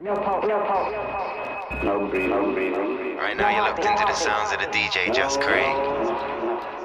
No pulse, no pulse. No breathing, no breathing. Right now, you're locked into the sounds of the DJ Just Craig.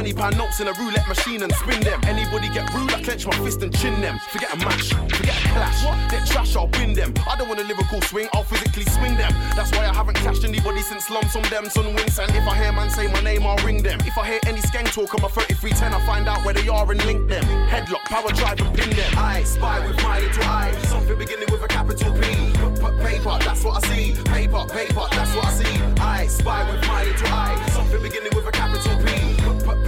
20 pound notes in a roulette machine and spin them. Anybody get rude, I clench my fist and chin them. Forget a match, forget a clash. They're trash, I'll win them. I don't want a lyrical swing, I'll physically swing them. That's why I haven't cashed anybody since lumps on them, son wings. And if I hear man say my name, I'll ring them. If I hear any skank talk on my 3310, I find out where they are and link them. Headlock, power drive and pin them. I spy with my little eye. Something beginning with a capital P. Paper, that's what I see. Paper, paper, that's what I see. I spy with my little eye. Something beginning with a capital p-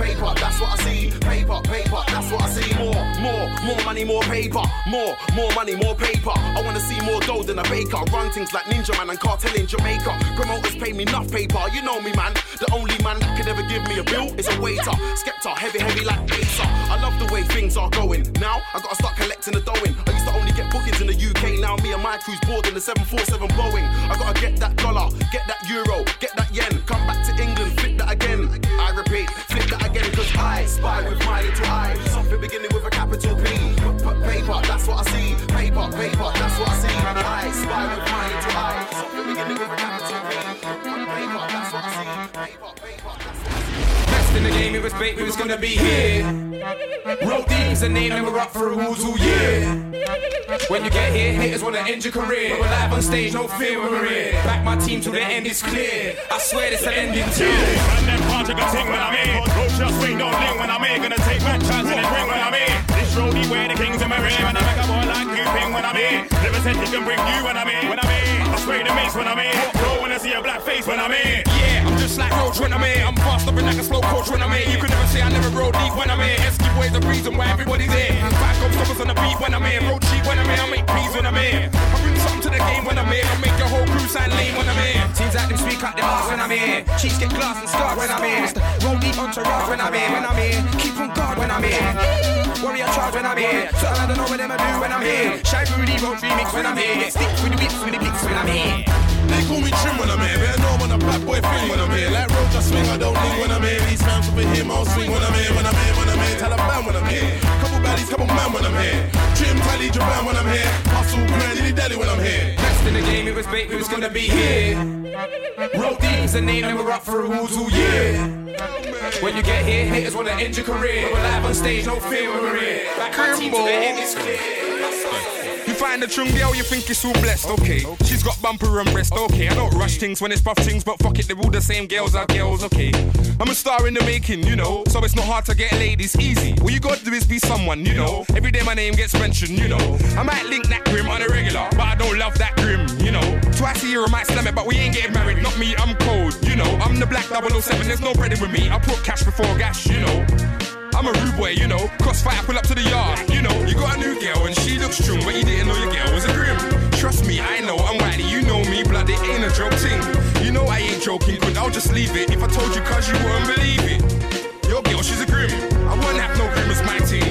paper, that's what I see. Paper, paper, that's what I see. More, more, more money, more paper. More, more money, more paper. I wanna see more dough than a baker. Run things like Ninja Man and Kartel in Jamaica. Promoters pay me enough paper. You know me, man. The only man that could ever give me a bill is a waiter. Skepta, heavy, heavy like Pacer. I love the way things are going. Now I gotta start collecting the dough in. I used to only get bookings in the UK. Now me and my crew's board in the 747 Boeing. I gotta get that dollar, get that euro, get that yen. Come back to England, flip that again. I repeat, that again, cause I spy with my little eye. Something beginning with a capital P. Paper, that's what I see. Paper, paper, that's what I see. I spy with my little. Something beginning with a capital Best in the game, it was bait, we was gonna be here. Deep is the name, and we're up for a woozoo, yeah. When you get here, haters wanna end your career. But we're live on stage, no fear when we're here. Back my team till the end is clear. I swear this the ending too. And them project a ting when I'm in. Roach just swing, don't link when I'm in. Gonna take back chance in the ring when I'm in. This roadie where the kings in my ring. And I make a boy like you ping when I'm in. Never said he can bring you when I'm in. When I'm in. I spray the mace when I'm in. Bro, when I see a black face when I'm in. Yeah, Roach when I'm here. I'm fast up and like a slow coach when I'm here. You could never say I never rode deep when I'm here. Eski boys the reason why everybody's here. Five stoppers on the beat when I'm here. Road cheap when I'm here. I make peas when I'm here. I bring something to the game when I'm here. I make your whole crew sound lame when I'm here. Seems like them speak out their mouths when I'm here. Cheats get glass and start when I'm here. Roll Deep entourage when I'm here. When I'm here, keep on guard when I'm here. Warrior charge when I'm here. So I don't know what them I do when I'm here. Through the road remix when I'm here. Get sticks with the whips with the blicks when I'm here. They call me trim when I'm here. Better know I'm a bad boy thing when I'm here. Like road just swing, I don't lean when I'm here. These fans over him, I'll swing when I'm here. When I'm here, when I'm here. Taliban when I'm here. Couple baddies, couple man when I'm here. Trim, tally, Japan when I'm here. Hustle, grand, dilly dally when I'm here. Best in the game, it was bait, we was gonna be here. Roll Deep's the name, and we're up for a woozoo, yeah. When you get here, haters wanna end your career. We're live on stage, no fear when we're here. Back my team to the end is clear. Find a chung girl, you think it's all blessed, okay. She's got bumper and breast, okay. I don't rush things when it's buff things, but fuck it, they're all the same girls are girls, okay. I'm a star in the making, you know, so it's not hard to get ladies easy. All you gotta do is be someone, you know. Every day my name gets mentioned, you know. I might link that grim on a regular, but I don't love that grim, you know. Twice a year I might slam it, but we ain't getting married. Not me, I'm cold, you know. I'm the black 007, there's no bread with me. I put cash before gas, you know. I'm a rude boy, you know. Crossfire, pull up to the yard, you know. You got a new girl and she looks strong, but you didn't know your girl was a grim. Trust me, I know I'm whitey, you know me, blood, it ain't a joke thing. You know I ain't joking, but I'll just leave it. If I told you, cause you wouldn't believe it. Your girl, she's a grim. I wouldn't have no grim as my team.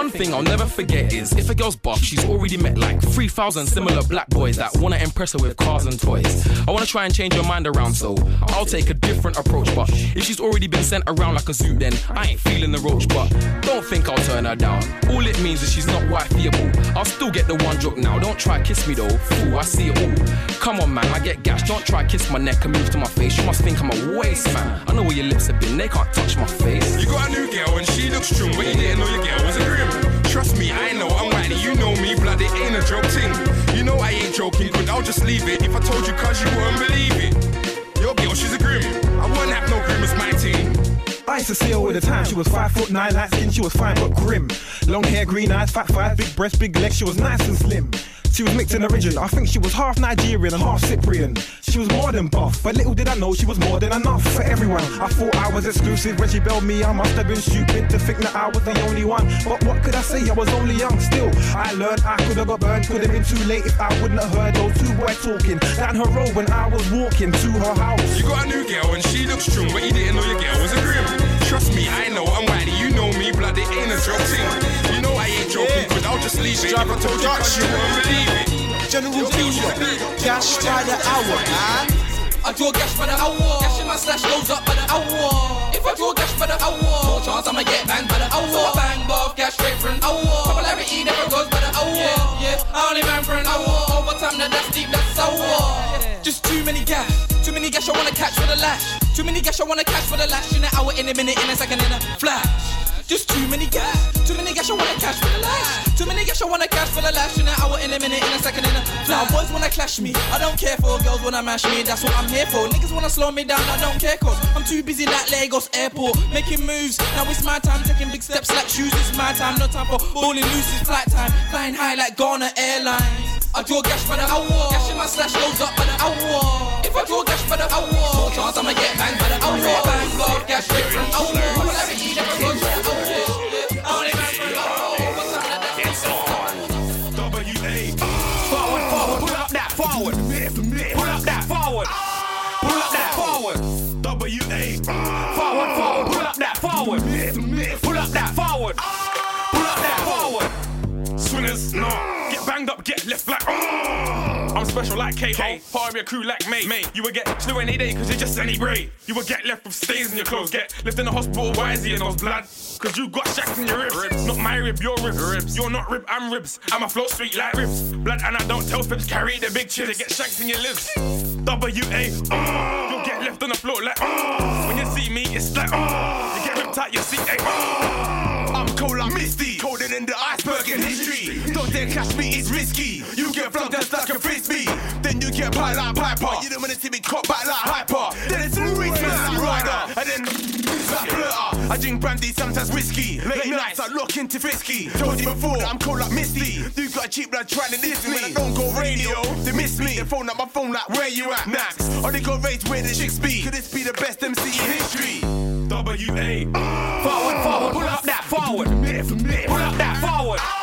One thing thing I'll never forget is if a girl's buff, she's already met like 3,000 similar black boys that wanna impress her with cars and toys. I wanna try and change her mind around, so I'll take a different approach. But if she's already been sent around like a zoo, then I ain't feeling the roach. But don't think I'll turn her down. All it means is she's not wifeyable. I'll still get the one joke now. Don't try kiss me though, fool. I see it all. Come on, man, I get gash. Don't try kiss my neck and move to my face. You must think I'm a waste man. I know where your lips have been. They can't touch my face. You got a new girl and she looks true, but you didn't know your girl was a grim. Trust me, I know I'm whiny, you know me, blood, it ain't a joke thing. You know I ain't joking, but I'll just leave it. If I told you cause you wouldn't believe it. Your girl, she's a grim. I wouldn't have no grim as my team. I her all the time. She was five foot nine, light skin, she was fine but grim. Long hair, green eyes, fat thighs, big breasts, big legs. She was nice and slim. She was mixed in origin. I think she was half Nigerian and half Cyprian. She was more than buff, but little did I know she was more than enough for everyone. I thought I was exclusive when she bailed me. I must have been stupid to think that I was the only one. But what could I say? I was only young still. I learned I could have got burned. Could have been too late if I wouldn't have heard those two boys talking down her road when I was walking to her house. You got a new girl and she looks true, but you didn't know you won't believe. General Fusion, cash by the hour, man. I draw cash by the hour. Cash in my stash goes up by the hour. If I draw cash by the hour, more chance I'ma get banged by the hour. So I bang both cash straight for an hour. Popularity never goes by the hour. Yeah, yeah. I only man for an hour. Overtime, now that's deep, that's sour. Just too many gas. Too many gas I wanna catch for the lash. Too many gas I wanna catch for the lash. In an hour, in a minute, in a second, in a flash. Just too many gas. Too many gas I wanna catch for the lash. Too many gas I wanna catch for the lash. In an hour, in a minute, in a second, in a. Now boys wanna clash me. I don't care for girls wanna mash me. That's what I'm here for. Niggas wanna slow me down. I don't care cause I'm too busy like Lagos Airport. Making moves. Now it's my time. Taking big steps like shoes. It's my time. No time for balling loose. It's flight time. Flying high like Ghana Airlines. I draw cash by the hour. Cash in my slash goes up by the hour. If I draw cash by the hour, more chance I'ma get banged by the hour. Bang, love, cash straight from hour. Popularity never goes by the hour. Up, get left like. Oh. Mm. I'm special like K. Hey, part of your crew like mate. mate. You would get slew any day cause you're just any brave. You would get left with stains in your clothes. Get left in the hospital, why is he in those blood? Cause you got shacks in your ribs. ribs. Not my rib, your ribs. ribs. You're not rib, I'm ribs. I'm a float street like ribs. Blood and I don't tell fibs. Carry the big chips. Get shanks in your lips. W-A. Oh. Mm. You'll get left on the floor like oh. When you see me, it's like oh. You get ripped out your seat, hey, oh. Cold Misty, colder than the iceberg in history. Don't dare catch me, it's risky. You get flunked just like a frisbee. Then you get pie like Piper. You don't wanna see me caught back like Hyper. Then it's Reese like Ryder. And then like Blurter. I drink brandy, sometimes whiskey. Late nights, I look into frisky. Told you before that I'm cold like Misty. You got a cheap blood trying to diss me. When I don't go radio, they miss me. They phone up my phone like, where you at? Max. Or they go raise where the chicks be. Could this be the best MC in history? W-A. Forward, forward, pull up that forward. Pull up that forward.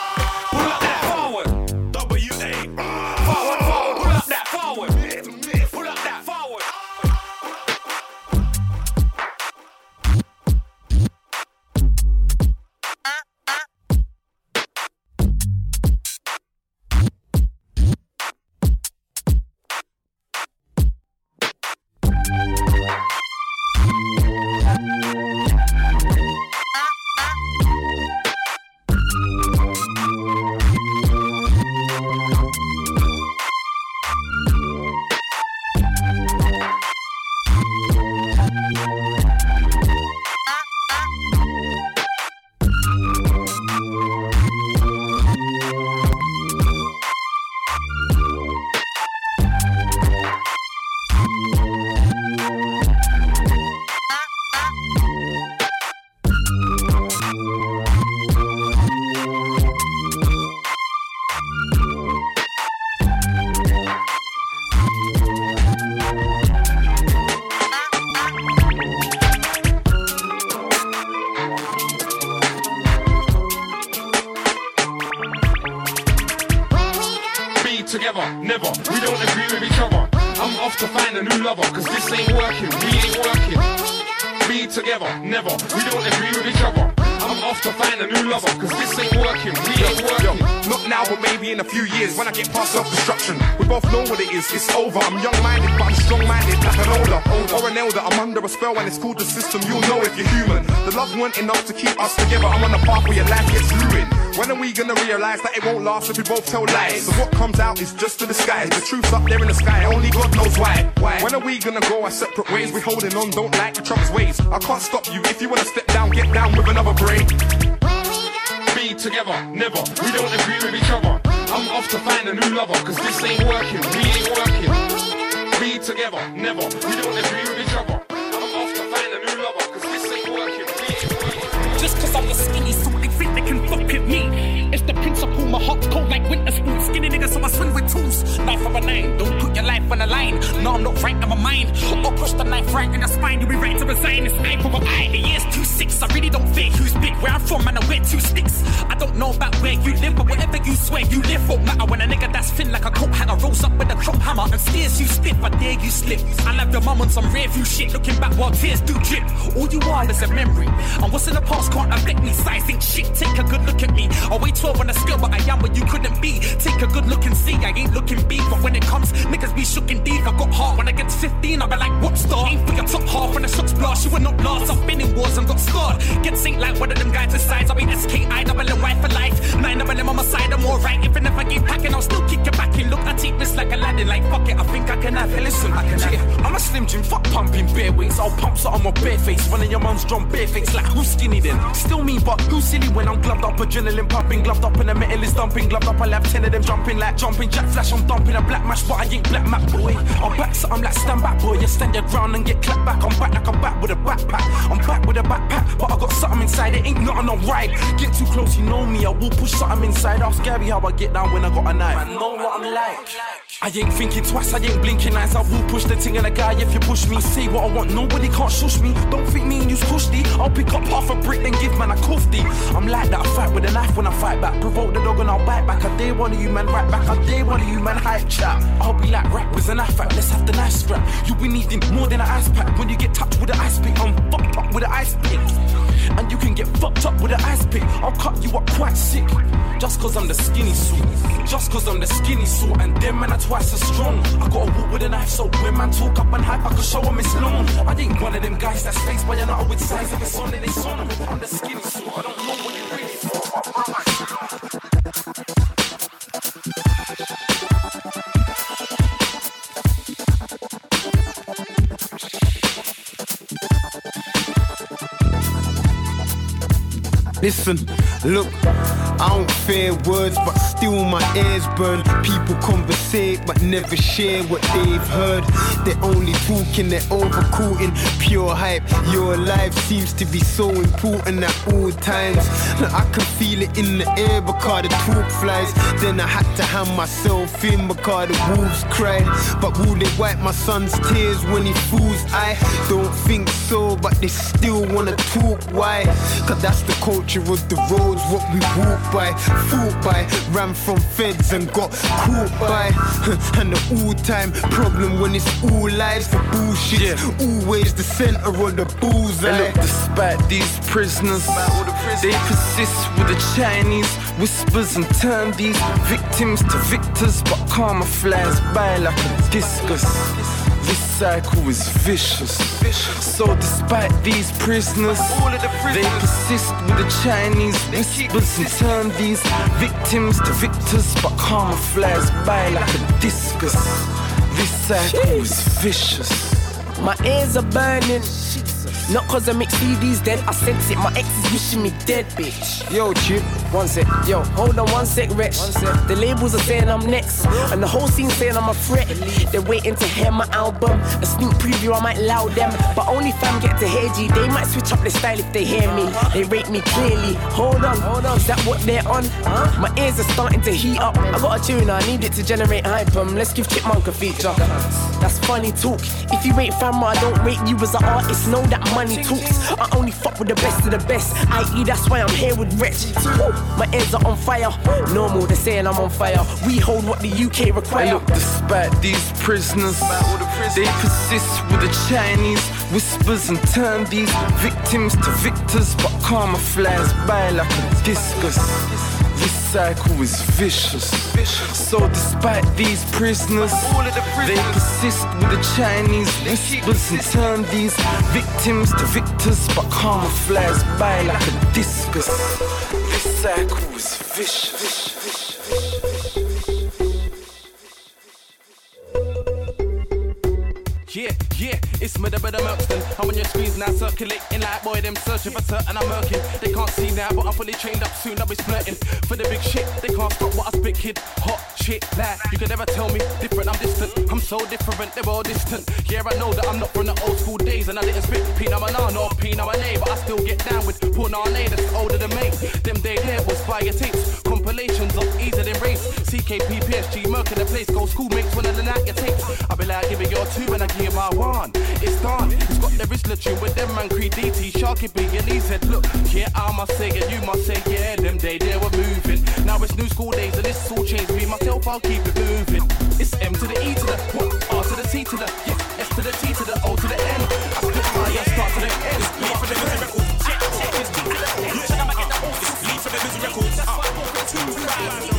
Over. I'm young-minded, but I'm strong-minded, like an older, or an elder. I'm under a spell and it's called the system. You'll know if you're human. The love weren't enough to keep us together. I'm on the path where your life gets ruined. When are we gonna realize that it won't last if we both tell lies? So what comes out is just to the sky. The truth's up there in the sky, only God knows why. Why? When are we gonna go our separate ways? We're holding on, don't like each other's ways. I can't stop you if you wanna step down, get down with another break. Be together, never. We don't agree with each other. I'm off to find a new lover, cause this ain't working, we ain't working. Be together, never. We don't agree with each other. I'm off to find a new lover, cause this ain't working. Just cause I'm the skinny suit, they think they can fuck with me. It's the principle, my heart's cold like winter spoon. Skinny nigga, so I swing with tools. Knife of a nine, on the line. No, I'm not right in my mind. Or push the knife right in the spine, you'll be right to resign. It's knife of an eye. The year's two six, I really don't fear who's big. Where I'm from, man, I wear two sticks. I don't know about where you live, but whatever you swear, you live won't matter. When a nigga that's thin like a coat hanger rolls up with a crop hammer and steers you stiff, I dare you slip. I love your mum on some rear view shit, looking back while tears do drip. All you are is a memory, and what's in the past can't affect me. Sizing shit, take a good look at me. I weigh 12 on the scale, but I am what you couldn't be. Take a good look and see, I ain't looking big, but when it comes, niggas be shook indeed. I got heart when I get to 15, I'll be like, what star? Ain't for your top half when the shots blast, you will not last. I've been in wars and got scarred. Get synced like one of them guys besides. I'll be SKI, double and white for life. Nine of them on my side, I'm alright. Even if I keep packing, I'll still kick it back in. Look, I take this like a landing, like fuck it, I think I can have it. Listen, I can yeah, I'm a slim Jim, fuck pumping bare weights. I'll pump so I'm a bare face. Running your mum's drum bare face. Like who's skinny then? Still me, but who's silly when I'm gloved up, adrenaline pumping, gloved up, and the metal is dumping. Gloved up, I'll have ten of them jumping like jumping. Jack flash, I'm dumping a black mash, but I ain't black map boy. I'm back, so I'm like stand back boy. You stand your ground and get clapped back. I'm back like I'm back with a backpack. I'm back with a backpack, but I got something inside. It ain't nothing on right. Get too close, you know me. I will push something inside. Ask Gary how I get down when I got a knife. I know what I'm like. I ain't thinking twice, I ain't blinking eyes. I will push the thing in a guy if you push me. Say what I want, nobody can't shush me. Don't think me and you's cushy. I'll pick up half a brick, then give man a kufti. I'm like that, I fight with a knife when I fight back. Provoke the dog and I'll bite back. I dare one of you man right back. I dare one of you man hype chat. I'll be like rappers and I fight. Let's have the knife scrap. You'll be needing more than an ice pack. When you get touched with an ice pick, I'm fucked up with an ice pick. And you can get fucked up with an ice pick. I'll cut you up quite sick. Just cause I'm the skinny suit. Just cause I'm the skinny suit. And them men are twice as strong. I got a walk with a knife, so when man talk up and hype, I can show them it's long. I ain't one of them guys that's faced by another with size of a son and it's on. I'm the skinny suit. I don't know what you really for. Listen, look, I don't fear words, but still my ears burn. People conversate, but never share what they've heard. They're only talking, they're overcoating pure hype. Your life seems to be so important at all times. Now I can feel it in the air because the talk flies. Then I had to hand myself in because the wolves cried. But will they wipe my son's tears when he fools? I don't think so, but they still wanna talk. Why? Cause that's the culture of the roads, what we walk by, fought by, ran from feds and got caught by. And the all-time problem when it's all lies for bullshit. Always the center of the bullseye. And look, despite these prisoners, they persist with the Chinese whispers and turn these victims to victors, but karma flies by like a discus. This cycle is vicious. So despite these prisoners, they persist with the Chinese whispers and turn these victims to victors, but karma flies by like a discus. This cycle is vicious. My ears are burning. Not cause I make CDs dead, I sense it. My ex is wishing me dead, bitch. Yo, chip. One sec. Yo, hold on one sec, Rich. One sec. The labels are saying I'm next. And the whole scene saying I'm a threat. They're waiting to hear my album. A sneak preview, I might loud them. But only fam get to hear G. They might switch up their style if they hear me. They rate me clearly. Hold on, hold on. Is that what they're on? Huh? My ears are starting to heat up. I got a tune, I need it to generate hype. Um, let's give Chipmunk a feature. That's funny talk. If you rate fam, I don't rate you as an artist. Know that money talks. I only fuck with the best of the best. I.e., that's why I'm here with Rich. My ears are on fire. Normal, they're saying I'm on fire. We hold what the UK require. Look, despite these prisoners, they persist with the Chinese whispers and turn these victims to victors, but karma flies by like a discus. This cycle is vicious. So despite these prisoners, they persist with the Chinese whispers and turn these victims to victors, but karma flies by like a discus. This cycle is vicious. It's me the better Mercston. I'm on your screens now circulating like boy, them searching for certain I'm murking. They can't see now, but I'm fully trained up soon. I'll be splurting for the big shit. They can't stop what I spit, kid. Hot shit, like you can never tell me different. I'm distant. I'm so different, they're all distant. Yeah, I know that I'm not from the old school days, and I didn't spit Pina Manana or Pina Mane, but I still get down with Punane that's older than me. Them day there was fire tapes, compilations of easier than race. CKP, PSG, Merc in the place, go school mates when learn out your tapes. I be like, give it your two and I give my one. It's done. It's got the Rizzler tune with them man Creed DT, Sharky B, and he said, look, yeah, I must say it, you must say, yeah, them day they were moving. Now it's new school days and it's all changed. Me myself, I'll keep it moving. It's M to the E to the what? R to the T to the yeah, S to the T to the O to the N. I split fire, start to the end. Leave for the records. Yeah, yeah, it's T to the N. O. The music records.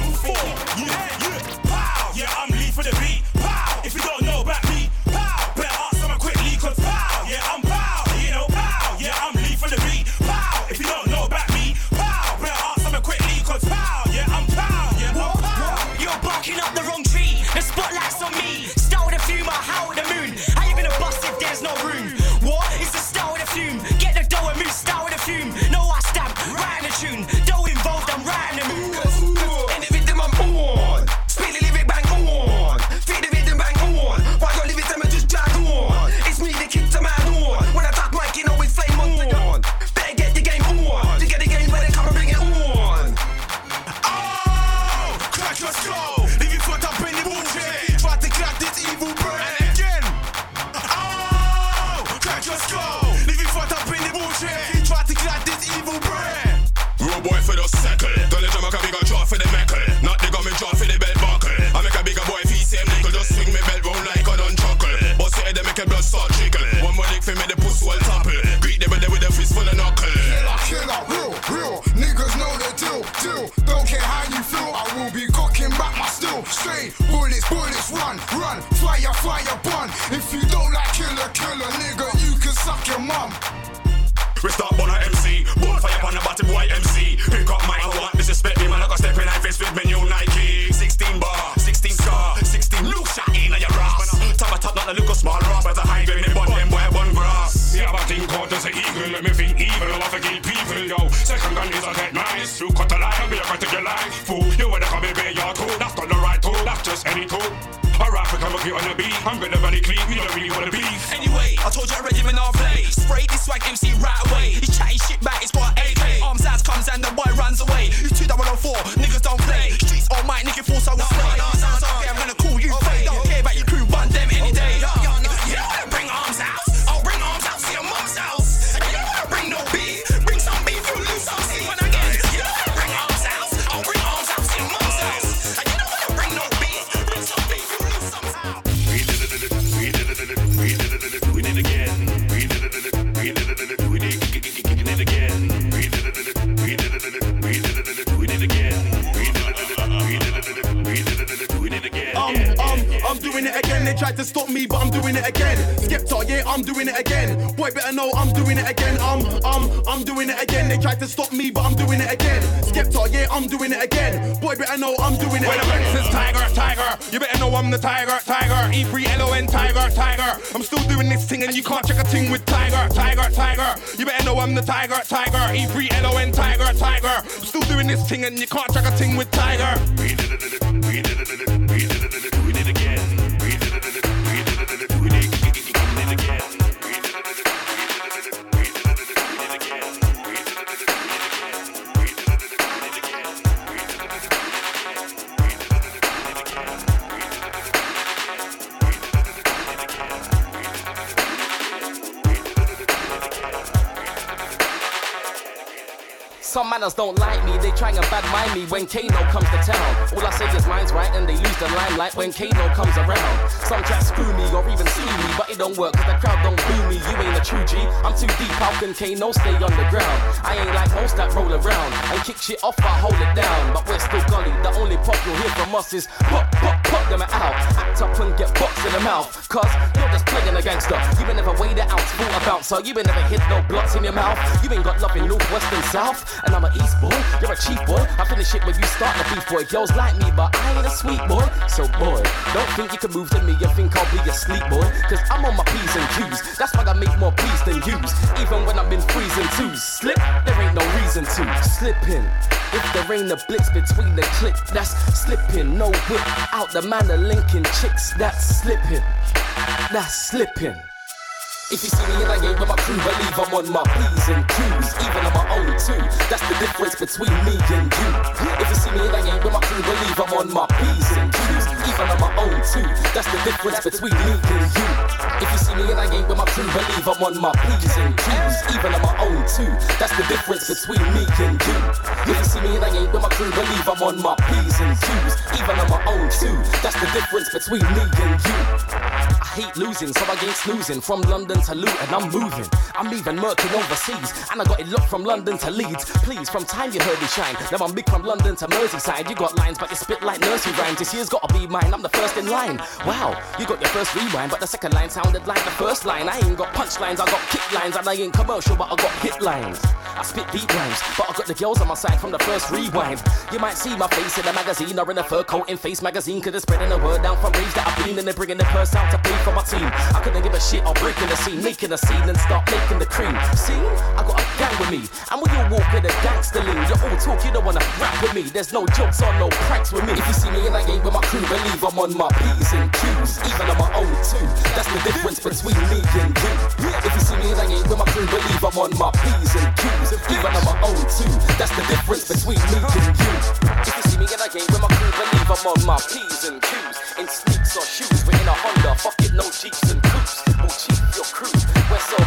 Swag MC right away. Doing it again. Boy, better know I'm doing it again. I'm, I'm I'm doing it again. They tried to stop me, but I'm doing it again. Skepta, yeah, I'm doing it again. Boy, better know I'm doing it When again. I'm says tiger, tiger, you better know I'm the tiger, tiger. E3LON, tiger, tiger. I'm still doing this thing and you can't check a thing with tiger, tiger, tiger. You better know I'm the tiger, tiger. E3LON, tiger, tiger. I'm still doing this thing and you can't check a thing with tiger. We did it, we did it, we did it, we did it again. Manners don't like me, they try and bad mind me when Kano comes to town. All I say is mine's right and they lose the limelight when Kano comes around. Some tracks screw me or even sue me, but it don't work cause the crowd don't boo me. You ain't a true G, I'm too deep, how can Kano stay on the ground? I ain't like most that roll around and kick shit off, I hold it down. But we're still gully, the only pop you'll hear from us is pop, pop, them out. Act up and get boxed in the mouth, cause you're just playing a gangster. You been never weighed it out, full a bouncer. You been never hit no blocks in your mouth. You ain't got nothing north, west, and south. And I'm a east boy, you're a cheap boy. I finish it when you start the beef boy. Girls like me, but I ain't a sweet boy. So boy, don't think you can move to me You think I'll be a sleep boy. Cause I'm on my P's and Q's. That's why I make more P's than U's. Even when I'm in freezing twos. Slip, there ain't no reason to. Slip in. If there ain't a blitz between the click, that's slipping. No whip out the manner linking chicks, that's slipping. That's slipping. If you see me in a game with my crew, believe I'm on my P's and Q's, even on my own too. That's the difference between me and you. If you see me in a game with my crew, believe I'm on my P's and Q's, even on my own too. That's the difference between me and you. If you see me and I ain't with my crew, believe I'm on my P's and Q's, even on my own too. That's the difference between me and you. If you see me and I ain't with my crew, believe I'm on my P's and Q's, even on my own too. That's the difference between me and you. Hate losing, so I ain't snoozing. From London to Luton, I'm moving. I'm even murking overseas, and I got it locked from London to Leeds. Please, from time you heard me shine. Now I'm big from London to Merseyside. You got lines, but you spit like nursery rhymes. This year's gotta be mine. I'm the first in line. Wow, you got your first rewind, but the second line sounded like the first line. I ain't got punchlines, I got kick lines, and I ain't commercial, but I got hit lines. I spit deep rhymes, but I got the girls on my side from the first rewind. You might see my face in a magazine or in a fur coat in Face magazine, cause it's spreading the word down from raves that I've been and they're bringing the purse out to pay for my team. I couldn't give a shit, I'll break in the scene, making a scene and start making the cream. See, I got a gang with me, and when you walk in a gangster lean, you all talk, you don't wanna rap with me. There's no jokes or no pranks with me. If you see me in a game with my crew, believe I'm on my P's and Q's, even on my own too. That's the difference between me and you. If you see me in a game with my crew, believe I'm on my P's and Q's, even on my own too. That's the difference between me and you. If you see me in a game with my crew, believe I'm on my P's and Q's, in sneaks or shoes, we're in a Honda, fuck it, no jeeps and coupes. We'll cheat your crew. We're so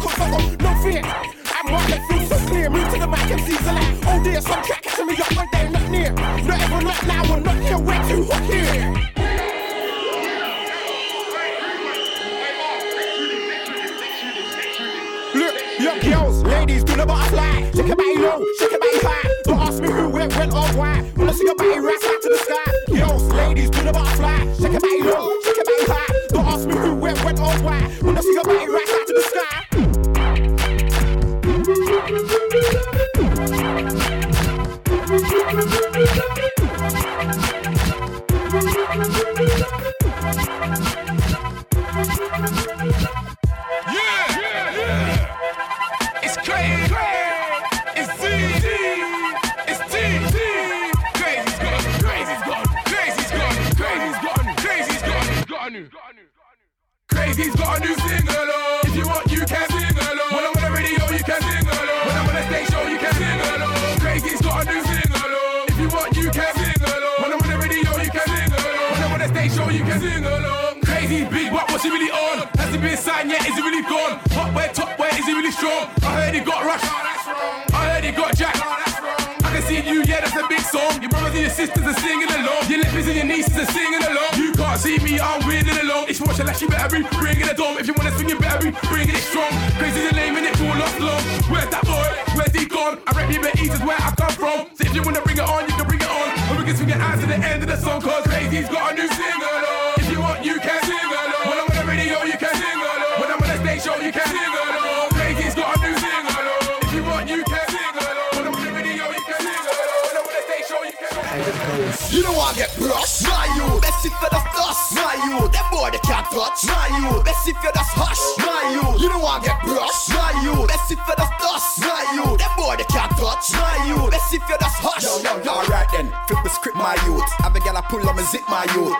cause I no fear. I'm walking through so clear, move to the mic and the light. Oh dear, some track catching me up one day, not near. Not ever, not now, we're not here, way too hot here. Look, girls, ladies, do the butterfly. Shake your body low, shake your body high. Don't ask me who, where, when, or why. Wanna see your body rise out to the sky. Bringing the dome. If you wanna swing, you better be bringing it strong. Crazy the name and it all off long. Where's that boy? Where's he gone? I rap you, but East is where I come from. So if you wanna bring it on, you can bring it on. And we can swing it out to the end of the song, cause Crazy's got a new single. on. If you want, you can sing along. When I'm on the radio, you can sing along. When I'm on the stage show, you can sing along. Crazy's got a new single. on. If you want, you can sing along. When I'm on the radio, you can sing along. When I'm on the stage show, you can sing. You don't want to get brushed, my you. Best if you just boy they can't touch, my you. Best if you just hush, my you. You don't want get brushed, my you. Best if you just dust, my you. Them boy they can't touch, my you. Best if you just hush. Yo, yo, yo. Alright then, flip the script, my youth. Have a gal I pull on my zip, my youth.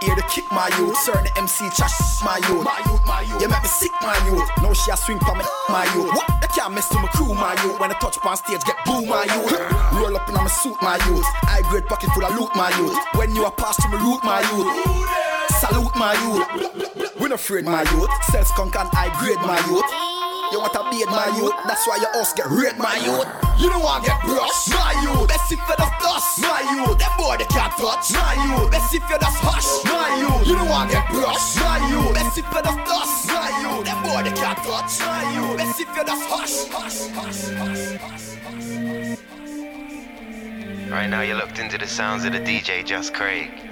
Here to kick my youth, certain the MC trash my youth. My youth, my youth. You make me sick, my youth. No she a swing for me, my youth. What? They can't mess to my crew, my youth. When I touch on stage, get boo, my youth. Roll up in my suit, my youth. High grade pocket full of loot, my youth. When you are past to my root, my youth. Salute, my youth. We not afraid, my youth. Self skunk and high grade, my youth. You want to beard, my youth. That's why your house get red, my youth. You don't want to get brushed, my youth. Best if you just dust, my youth. Them boy they can't touch, my youth. Best if you just hush, my youth. You don't want to get brushed, my youth. Best if you just dust, my youth. Them boy they can't touch, my youth. Best if you just hush, hush, hush, hush, hush. Right now, you're looked into the sounds of the DJ Just Craig.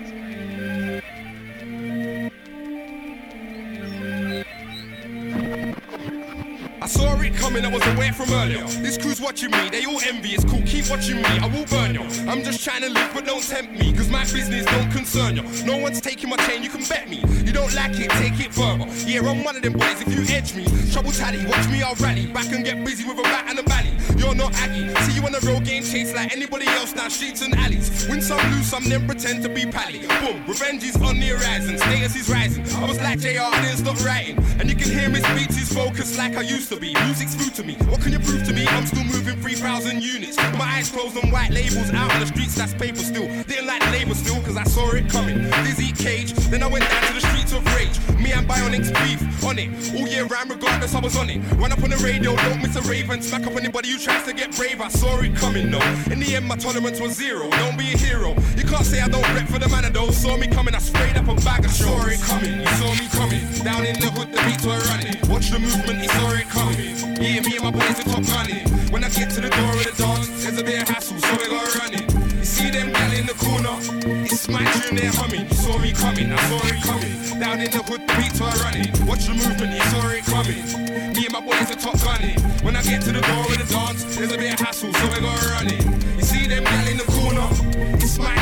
It coming, I was aware from earlier. This crew's watching me, they all envy. It's cool, keep watching me, I will burn you. I'm just trying to live, but don't tempt me, cause my business don't concern you. No one's taking my chain, you can bet me. You don't like it, take it further. Yeah, I'm one of them boys, if you edge me. Trouble tally, watch me, I'll rally. Back and get busy with a rat and a bally. You're not Aggie. See you on the road game chase like anybody else now, streets and alleys. Win some, lose some, then pretend to be pally. Boom, revenge is on the horizon, status is rising. I was like JR, didn't stop writing. And you can hear me speech is focused like I used to be. Music's food to me. What can you prove to me? I'm still moving 3,000 units. My eyes closed on white labels out on the streets, that's paper still. Didn't like the label still, cause I saw it coming. Dizzy cage, then I went down to the streets of rage. Me and Bionics beef on it. All year round, regardless, I was on it. Run up on the radio, don't miss a raven. smack up anybody who tries to get brave. I saw it coming, no. In the end, my tolerance was zero. Don't be a hero. You can't say I don't rep for the man, and those saw me coming. I sprayed up a bag of. Saw it coming, you saw me coming. Down in the hood, the beats were running. Watch the movement, you saw it coming. Yeah, me and my boys are top gunning. When I get to the door of the dance, there's a bit of hassle, so we go running. See them gal in the corner, it's my tune they're humming. You saw me coming, I saw it coming. Down in the hood, the beats were running. Watch the movement, you saw it coming. Me and my boys are top gunning. When I get to the door of the dance, there's a bit of hassle, so we go running. You see them gal in the corner, it's my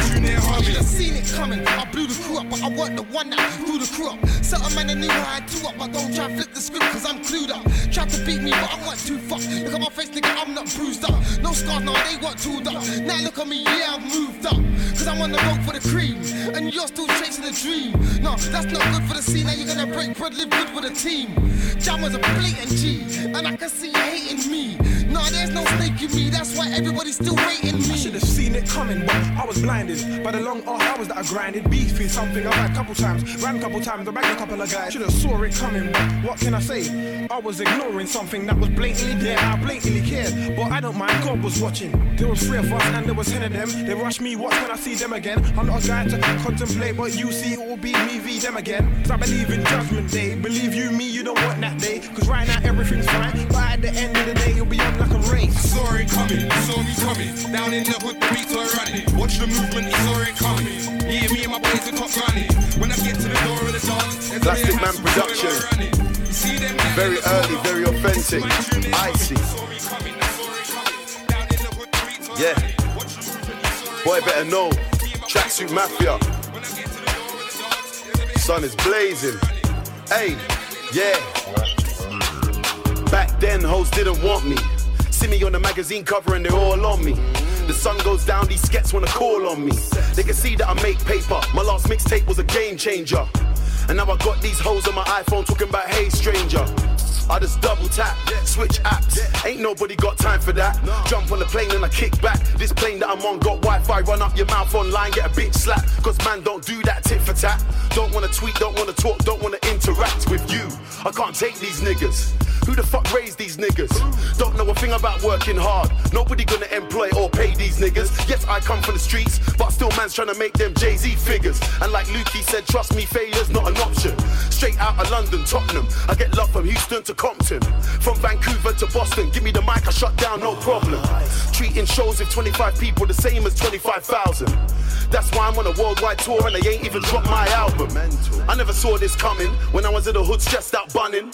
I blew the crew up, but I want the one that threw the crew up. Certain man they knew I do up, but don't try to flip the script, cause I'm clued up. Try to beat me, but I want too fuck. Look at my face, nigga, I'm not bruised up. No scars, no, they want tooled up. Now look at me, yeah, I've moved up. Cause I'm on the road for the cream. And you're still chasing a dream. No, that's not good for the scene. Now you're gonna break bread, live good with a team. Jam was a blatant G, and I can see you hating me. No, there's no snake in me, that's why everybody's still waiting me. I should have seen it coming, but I was blinded by the long hours that I grinded. Beefing something I've had a couple times, ran a couple times, I bagged a couple of guys. Should have saw it coming, but what can I say? I was ignoring something that was blatantly there. I blatantly cared, but I don't mind. God was watching. There was three of us, and there was ten of them. They rush me. Watch when I see them again. I'm not a guy to contemplate, but you see it will be me v them again. Cause I believe in judgment day. Believe you me, you don't want that day. Cause right now everything's fine, but at the end of the day you'll be on like a race. Saw it coming, saw me coming. Down in the hood, the beats were running. Watch the movement, he saw it coming. Yeah, me and my boys are top running. When I get to the door of the dance, there's Plastic only a Man house with production. door. See them Very they early, saw very authentic. Icy. Yeah. Boy, better know. Tracksuit Mafia. Sun is blazing. Hey, yeah. Back then, hoes didn't want me. See me on the magazine cover and they're all on me. The sun goes down, these skets wanna call on me. They can see that I make paper. My last mixtape was a game changer. And now I got these hoes on my iPhone talking about hey stranger. I just double tap, switch apps. Ain't nobody got time for that. Jump on the plane and I kick back. This plane that I'm on got Wi-Fi. Run up your mouth online, get a bitch slap. Cause man don't do that tit for tat. Don't wanna tweet, don't wanna talk, don't wanna interact with you. I can't take these niggas. Who the fuck raised these niggas? Don't know a thing about working hard. Nobody gonna employ or pay these niggas. Yes, I come from the streets, but still man's trying to make them Jay-Z figures. And like Lukey said, trust me, failure's not an option. Straight out of London, Tottenham. I get love from Houston to Compton. From Vancouver to Boston. Give me the mic, I shut down, no problem. Treating shows with 25 people the same as 25,000. That's why I'm on a worldwide tour and they ain't even dropped my album. I never saw this coming when I was in the hood stressed out bunning.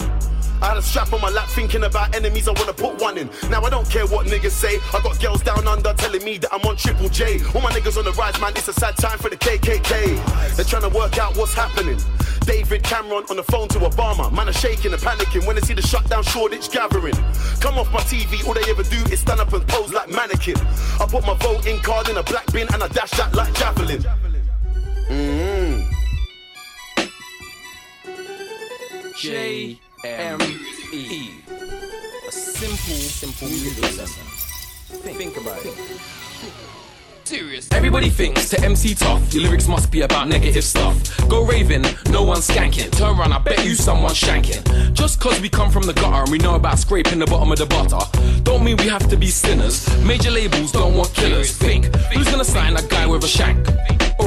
I had a strap on my lap thinking about enemies I wanna put one in. Now I don't care what niggas say. I got girls down under telling me that I'm on Triple J. All my niggas on the rise, man, it's a sad time for the KKK. They're trying to work out what's happening. David Cameron on the phone to Obama. Man are shaking and panicking when they see the shutdown Shoreditch gathering. Come off my TV, all they ever do is stand up and pose like mannequin. I put my voting card in a black bin and I dash that like javelin. Mm. J M E. A simple, simple music lesson. Think, think about it. Serious. Everybody thinks to MC tough, your lyrics must be about negative stuff. Go raving, no one's skanking. Turn around, I bet you someone's shanking. Just cause we come from the gutter and we know about scraping the bottom of the butter, don't mean we have to be sinners. Major labels don't want killers. Think, who's gonna sign a guy with a shank?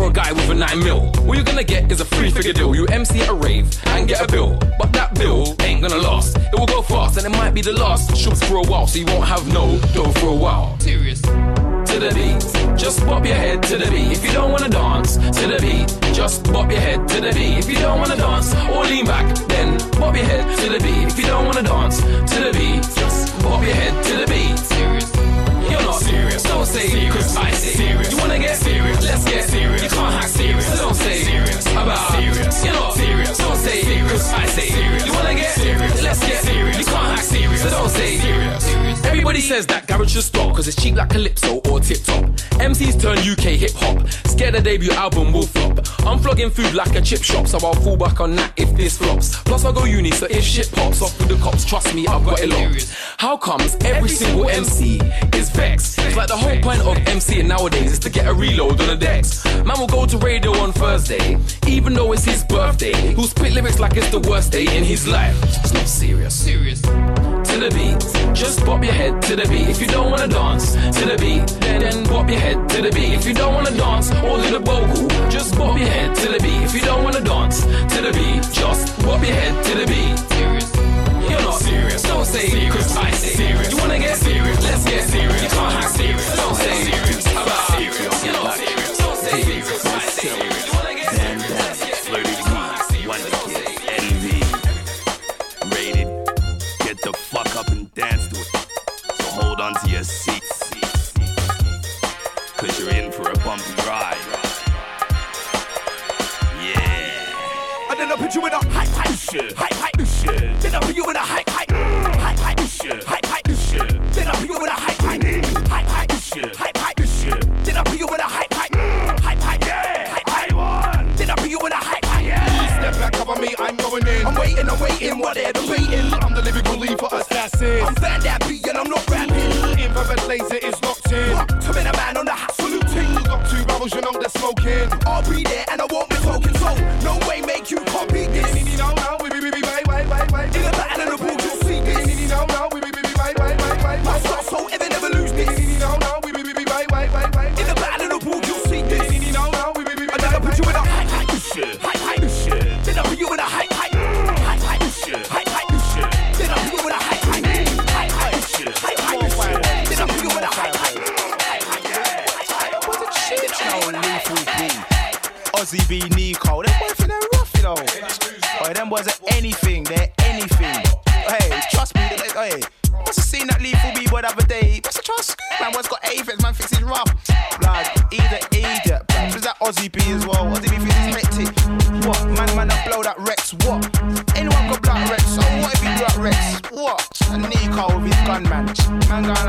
Or a guy with a 9 mil. All you're gonna get is a free figure deal. You MC at a rave and get a bill. But that bill ain't gonna last. It will go fast and it might be the last Shoots for a while. So you won't have no dough for a while. Serious. To the beat, just bop your head to the beat. If you don't wanna dance, to the beat, just bop your head to the beat. If you don't wanna dance, or lean back, then bop your head to the beat. If you don't wanna dance, to the beat, just bop your head to the beat. Serious. Serious. Don't say serious. I say serious. You wanna get serious? Let's get serious. You can't hack serious. So don't say serious about serious. You're not serious. Don't say serious. I say serious. You wanna get serious? Let's get serious. You can't hack serious. So don't say serious. Everybody says that garage should stop cause it's cheap like Calypso or Tip Top. MCs turn UK hip hop. Scared the debut album will flop. I'm flogging food like a chip shop, so I'll fall back on that if this flops. Plus I go uni, so if shit pops off with the cops, trust me, I've got it locked. How comes every single MC is vexed? It's like the whole point of MCing nowadays is to get a reload on the decks. Man will go to radio on Thursday, even though it's his birthday. He'll spit lyrics like it's the worst day in his life. It's not serious. Serious. To the beat, just bop your head to the beat. If you don't wanna dance to the beat, then, then bop your head to the beat. If you don't wanna dance or the vocal, just bop your head to the beat. If you don't wanna dance to the beat, just bop your head to the beat. Serious. You're not serious. Don't say serious. Cause I say serious. You wanna get serious? Let's get serious. Hack serious. Don't say serious. About serious. Lead. I'm fan that beat and I'm not rapping. Infrared laser is locked in. Ozzy B, Nico. Them boys they're rough, you know. Boy, them boys are anything. They're anything. Hey, trust me. They, hey, must have seen that Lethal B boy the other day. Must have trust. Man, boy's got aphids. Man thinks he's rough. He's an idiot. Bro. Who's that Ozzy B as well? Ozzy B thinks he's hectic. What? Man, man, that blow that Rex. What? Anyone blow that Rex. So what if he blew that Rex? What? And Nico with his gun, man. Man going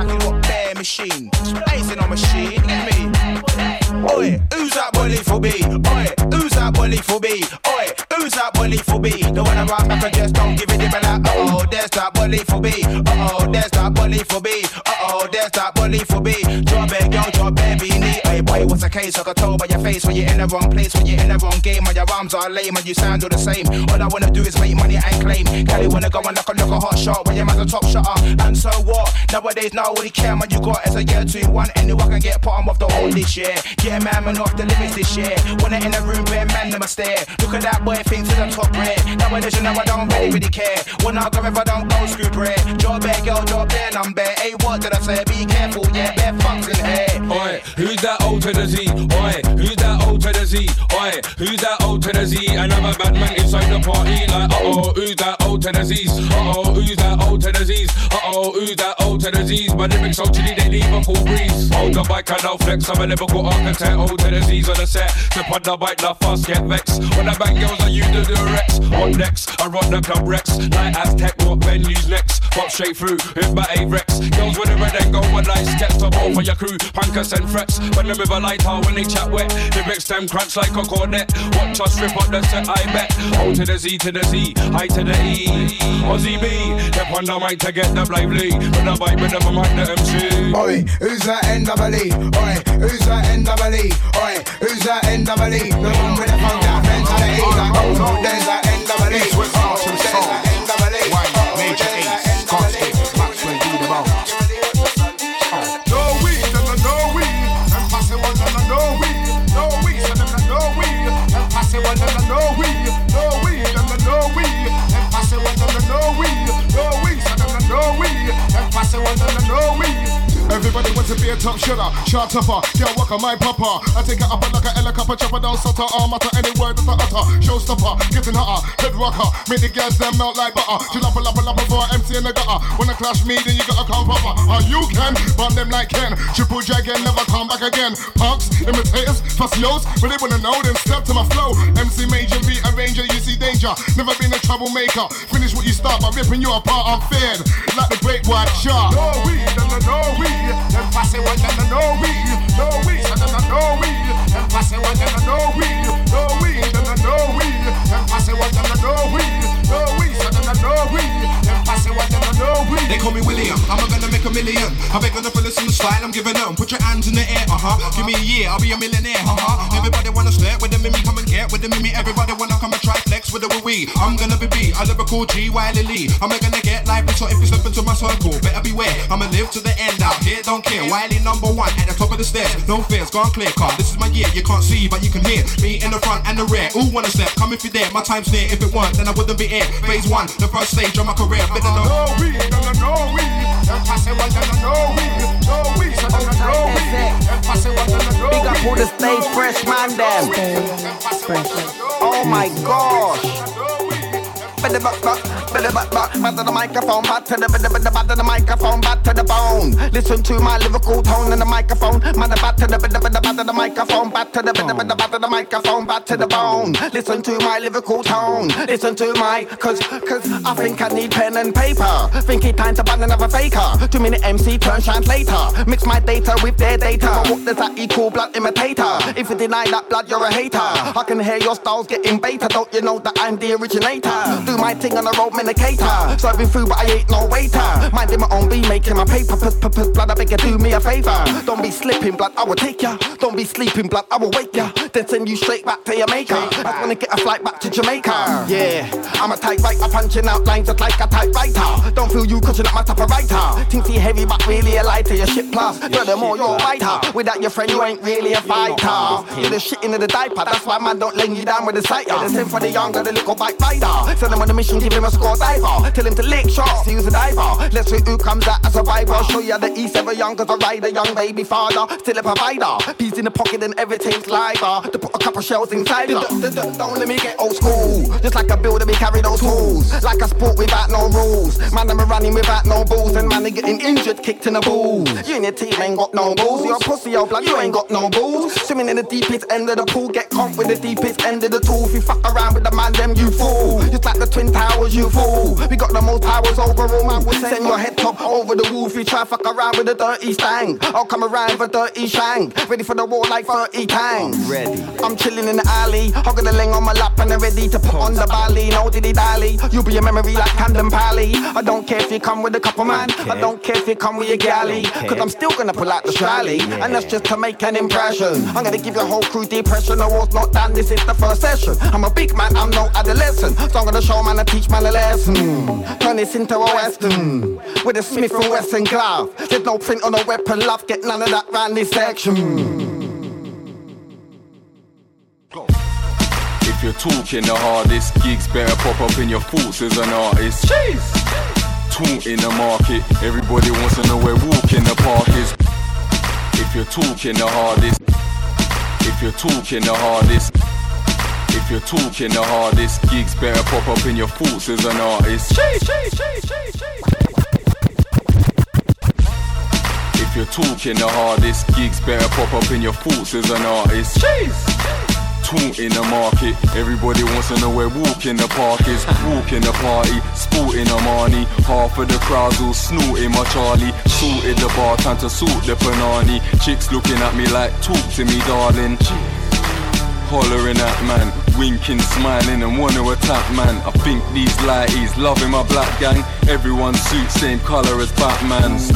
the? I tell by your face when you're in the wrong place, when you're in the wrong game, when your arms are lame and you sound all the same. All I wanna do is make money and claim. Kelly wanna go and knock a look a hot shot when your man's a top shotter. And so what? Nowadays, nobody care man you got as a year two one. Anyone can get bottom of the whole this year. Get a man, man off the limits this year. When I in the room, bare man, them a stare. Look at that boy, think to the top red. Nowadays, you know I don't really, really care. When I go if I don't go screw bread. Drop bare girl, drop bare number. Hey, what did I say? Be careful, yeah, bare fucks in here. Oi, who's that old to the Z? Oi, who's that old to the? Oi, who's that old the Z? Another bad man inside the party. Like, uh oh, who's that old the Z's? Uh oh, who's that old the Z's? Uh oh, who's that old the Z's? My lyrics so chilly, they leave a cool breeze. Hold the bike and I'll flex. I'm a lyrical architect. Old the Z's on the set. Step on the bike, the fast get vexed. When I bang girls, I use the Durex. On next, I rock the club Rex. Like Aztec, what venues next? Pop straight through with my A-Rex. Girls with the red and gold, light sketch top on for your crew. Pankers and frets. When with a light out when they chat wet. Lyrics them crunch like a cornet. Watch us rip up the set, I bet. O to the Z to the Z, I to the E. Ozzy B, step on the mic to get the lively. When I vibe with them, I'm like the MC. Oi, who's that NWE? Oi, who's that NWE? Oi, who's that NWE? The one with the funk that mentality. Like, oh no, there's that NWE. East, West, North, pass it one, no, no, no weed. Everybody wants to be a top shooter, shot topper, can't walk on my papa. I take it up and like a helicopter, chopper down sutter, all matter any word that I utter. Showstopper, getting hotter, head rocker, make the girls them melt like butter. Chill up, up, up for MC in the gutter. I clash me, then you gotta come proper. Or you can, burn them like Ken. Triple dragon, never come back again. Punks, imitators, facios, but they wanna know, then step to my flow. MC Major, rearranger, you see danger. Never been a troublemaker. Finish what you start by ripping you apart, I'm feared. Like the great white shark. No weed, no, no, no weed. Then pass it one, no, no, no weed. No weed, no, no, no, no weed. Then pass it one, no, no, no weed. No weed, no, no, no weed. Then pass it one, no, no, no, no, no weed. They call me William, I'm gonna make a million. I beg on the fellas in the style I'm giving them. Put your hands in the air, uh huh. Give me a year, I'll be a millionaire, uh huh. Everybody wanna stare with the mimi, come and get with the mimi. Everybody wanna come and try flex with the wee. I'm gonna be B, a lyrical G, Wiley. I'm gonna get lively, so if you step into my circle, better beware. I'ma live to the end out here, don't care. Wiley number one at the top of the stairs. No fears, gone clear car. This is my year, you can't see, but you can hear me in the front and the rear. Ooh, wanna step, come if you're there. My time's near, if it weren't, then I wouldn't be here. Phase one, the first stage of my career. Know. Pass it so pass it no Big up the stay fresh man them. Oh my gosh. Better buck, buck, better buck, buck. Back to the microphone, back to the, back to the microphone, back to the bone. Listen to my lyrical tone in the microphone. Man, back to the, better, back to the microphone, back to the, better, back to the microphone, back to the bone. Listen to my lyrical tone. Listen to my, cause, cause I think I need pen and paper. Think it time to ban another faker. Two minute MC turn translator. Mix my data with their data. What does that equal? Blood imitator. If you deny that blood, you're a hater. I can hear your styles getting beta. Don't you know that I'm the originator? Do my thing on the road, medicator. Serving food, but I ain't no waiter. Minding my own beat, making my paper. Puss, puss, puss, blood, I beg you, do me a favor. Don't be slipping, blood, I will take ya. Don't be sleeping, blood, I will wake ya. Then send you straight back to your maker. I wanna get a flight back to Jamaica. Yeah, I'm a tight writer, punching out lines just like a typewriter. Don't feel you cushion up my top of writer. Think you heavy, but really a lighter. Your shit plus. Furthermore, you're a fighter. Without your friend, you ain't really a fighter. You're the shit into the diaper. That's why man don't lay you down with the sight. The same for the young, got the little bike rider. Send him on the mission, give him a score diver. Tell him to lick shots, use a diver. Let's see who comes out a survivor. Show you the East ever young ride a young baby father. Still a provider. Peas in the pocket and everything's liver. To put a couple shells inside her. Don't let me get old school. Just like a builder, we carry those tools. Like a sport without no rules. Man, I'm running without no balls. And man, they getting injured, kicked in the balls. You and your team ain't got no balls. You're a pussy, yo, blood, you ain't got no balls. Swimming in the deepest end of the pool. Get comp with the deepest end of the tool. If you fuck around with the man, them you fool. Just like the Twin Towers, you fool. We got the most powers overall, man. We'll send your head top over the roof. You try fuck around with the dirty stang. I'll come around with a dirty shank. Ready for the war like 30 tanks. I'm Ready. I'm chilling in the alley. Hogging the ling on my lap and I'm ready to put on the bally. No diddy dally. You'll be a memory like Camden Pally. I don't care if you come with a couple man. I don't care if you come with your galley. Cause I'm still gonna pull out the strally. And that's just to make an impression. I'm gonna give your whole crew depression. The war's not done, this is the first session. I'm a big man, I'm no adolescent. So I'm gonna show man and teach man a lesson. Turn this into a western. With a Smith and Wesson glove. There's no print on a weapon, love. Get none of that round this section. If you're talking the hardest, gigs better pop up in your thoughts as an artist. Jeez. Taunt in the market, everybody wants to know where walking the park is. If you're talking the hardest, if you're talking the hardest, if you're talking the hardest, gigs better pop up in your thoughts as an artist. If you're talking the hardest, gigs better pop up in your thoughts as an artist. Taunt in the market, everybody wants to know where walk in the park is. Walk in the party, sporting Armani. Half of the crowds all snorting my Charlie. Sorted the bar, time to sort the panani. Chicks looking at me like, talk to me, darling. Hollering at man, winking, smiling, and wanna attack man. I think these lighties loving my black gang. Everyone suit same color as Batman's.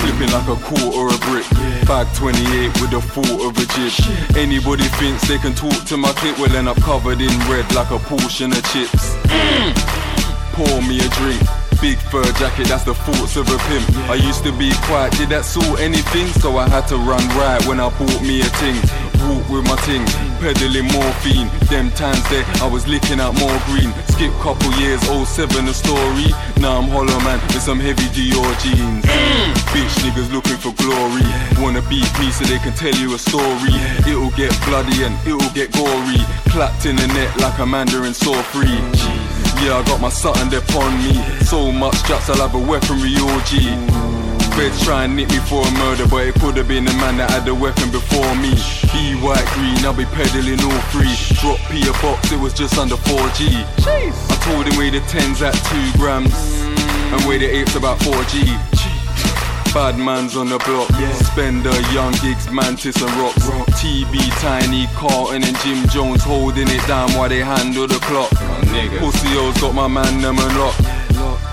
Flipping like a quarter or a brick. Bag 28 with the thought of a jib. Anybody thinks they can talk to my clip, well end up covered in red like a portion of chips. Pour me a drink. Big fur jacket, that's the thoughts of a pimp. I used to be quiet, did that sort anything? So I had to run right when I bought me a ting. Walk with my ting, peddling morphine. Them times there, I was licking out more green. Skip couple years, 07 a story. Now I'm hollow man with some heavy Dior jeans. Bitch niggas looking for glory. Wanna beat me so they can tell you a story. It'll get bloody and it'll get gory. Clapped in the net like a mandarin saw free. Yeah, I got my Sutton there on me. So much straps, I'll have a weaponry orgy. Feds try and nick me for a murder, but it could have been the man that had the weapon before me. Be white green, I'll be peddling all three. Drop P a box, it was just under 4G. I told him weigh the 10s at 2 grams, and weigh the 8s about 4G. Bad man's on the block. Yeah. Spender, young gigs, mantis and rocks. TB, Tiny, Carlton and Jim Jones holding it down while they handle the clock. Pussy O's got my man them a lot.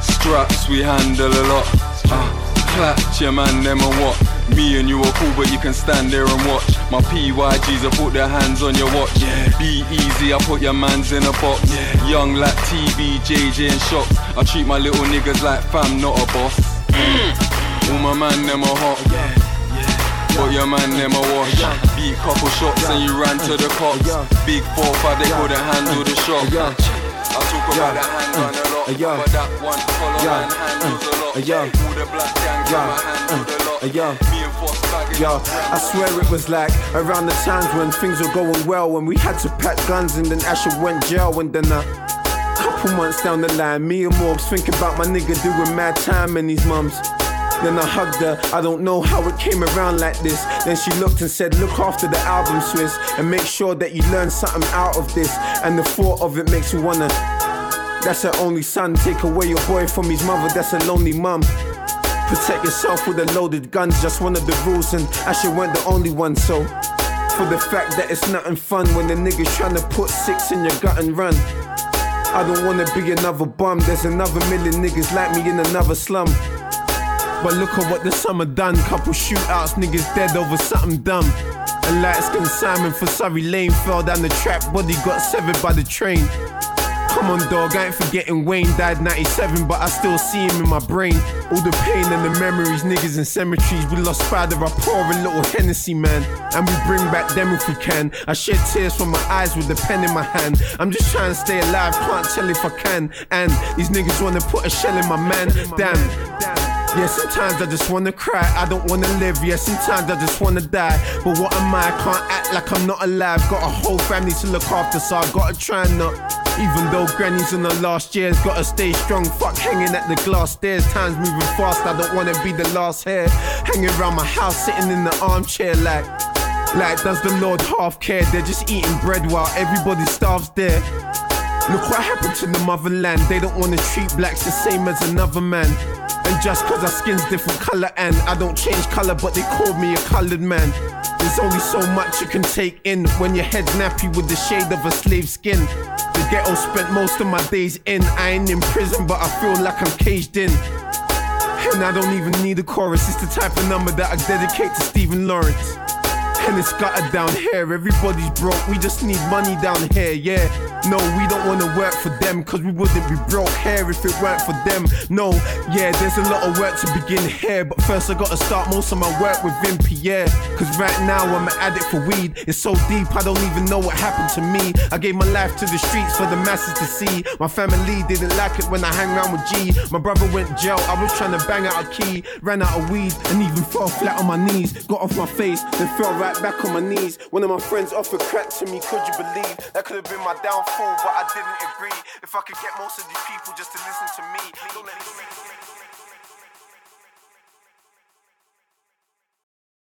Straps we handle a lot. Ah, clutch your man them and what? Me and you are cool, but you can stand there and watch. My PYGs, I put their hands on your watch. Yeah. Be easy, I put your mans in a box. Young like TB, JJ and shops. I treat my little niggas like fam, not a boss. Mm. All my man them are hot. But your man them a wash. Beat couple shots and you ran to the cops. Big four five, they couldn't handle the shot. I talk about the hand run a lot, but that one follow man handles a lot. All the black gang come and handle a lot. Me and Foss bagging Yo, I swear it was like around the times when things were going well, when we had to pack guns and then Asher went jail, and then uh, Couple months down the line, me and Morgs think about my nigga doing mad time and his mums. Then I hugged her, I don't know how it came around like this. Then she looked and said, Look after the album, Swiss, and make sure that you learn something out of this. And the thought of it makes you wanna. That's her only son, take away your boy from his mother, that's a lonely mum. Protect yourself with a loaded gun, just one of the rules, and I should weren't the only one, so. For the fact that it's nothing fun when the niggas trying to put six in your gut and run. I don't wanna be another bum, there's another million niggas like me in another slum. But look at what the summer done. Couple shootouts, niggas dead over something dumb. A light skinned Simon for Surrey Lane fell down the trap, body got severed by the train. Come on, dog, I ain't forgetting Wayne died 97, but I still see him in my brain. All the pain and the memories, niggas in cemeteries. We lost Spider, I pour a little Hennessy, man. And we bring back them if we can. I shed tears from my eyes with the pen in my hand. I'm just trying to stay alive, can't tell if I can. And these niggas wanna put a shell in my man. Damn. Yeah, sometimes I just wanna cry. I don't wanna live. Yeah, sometimes I just wanna die. But what am I? I can't act like I'm not alive. Got a whole family to look after, so I gotta try and not. Even though granny's in the last years, gotta stay strong. Fuck hanging at the glass stairs. Time's moving fast. I don't wanna be the last here. Hanging around my house, sitting in the armchair like. Like, does the Lord half care? They're just eating bread while everybody starves there. Look what happened to the motherland. They don't wanna treat blacks the same as another man. And just cause our skin's different color and I don't change color, but they call me a colored man. There's only so much you can take in when your head's nappy with the shade of a slave skin. The ghetto spent most of my days in. I ain't in prison, but I feel like I'm caged in. And I don't even need a chorus, it's the type of number that I dedicate to Stephen Lawrence. And it's gutted down here, everybody's broke, we just need money down here, yeah. No, we don't wanna work for them, cause we wouldn't be broke here if it weren't for them. No, yeah, there's a lot of work to begin here, but first I gotta start most of my work with Vin Pierre. Cause right now I'm an addict for weed, it's so deep I don't even know what happened to me. I gave my life to the streets for the masses to see. My family didn't like it when I hang around with G. My brother went jail, I was trying to bang out a key, ran out of weed, and even fell flat on my knees. Got off my face, then fell right back on my knees. One of my friends offered crack to me, could you believe? That could have been my downfall, but I didn't agree. If I could get most of these people just to listen to me, don't let me-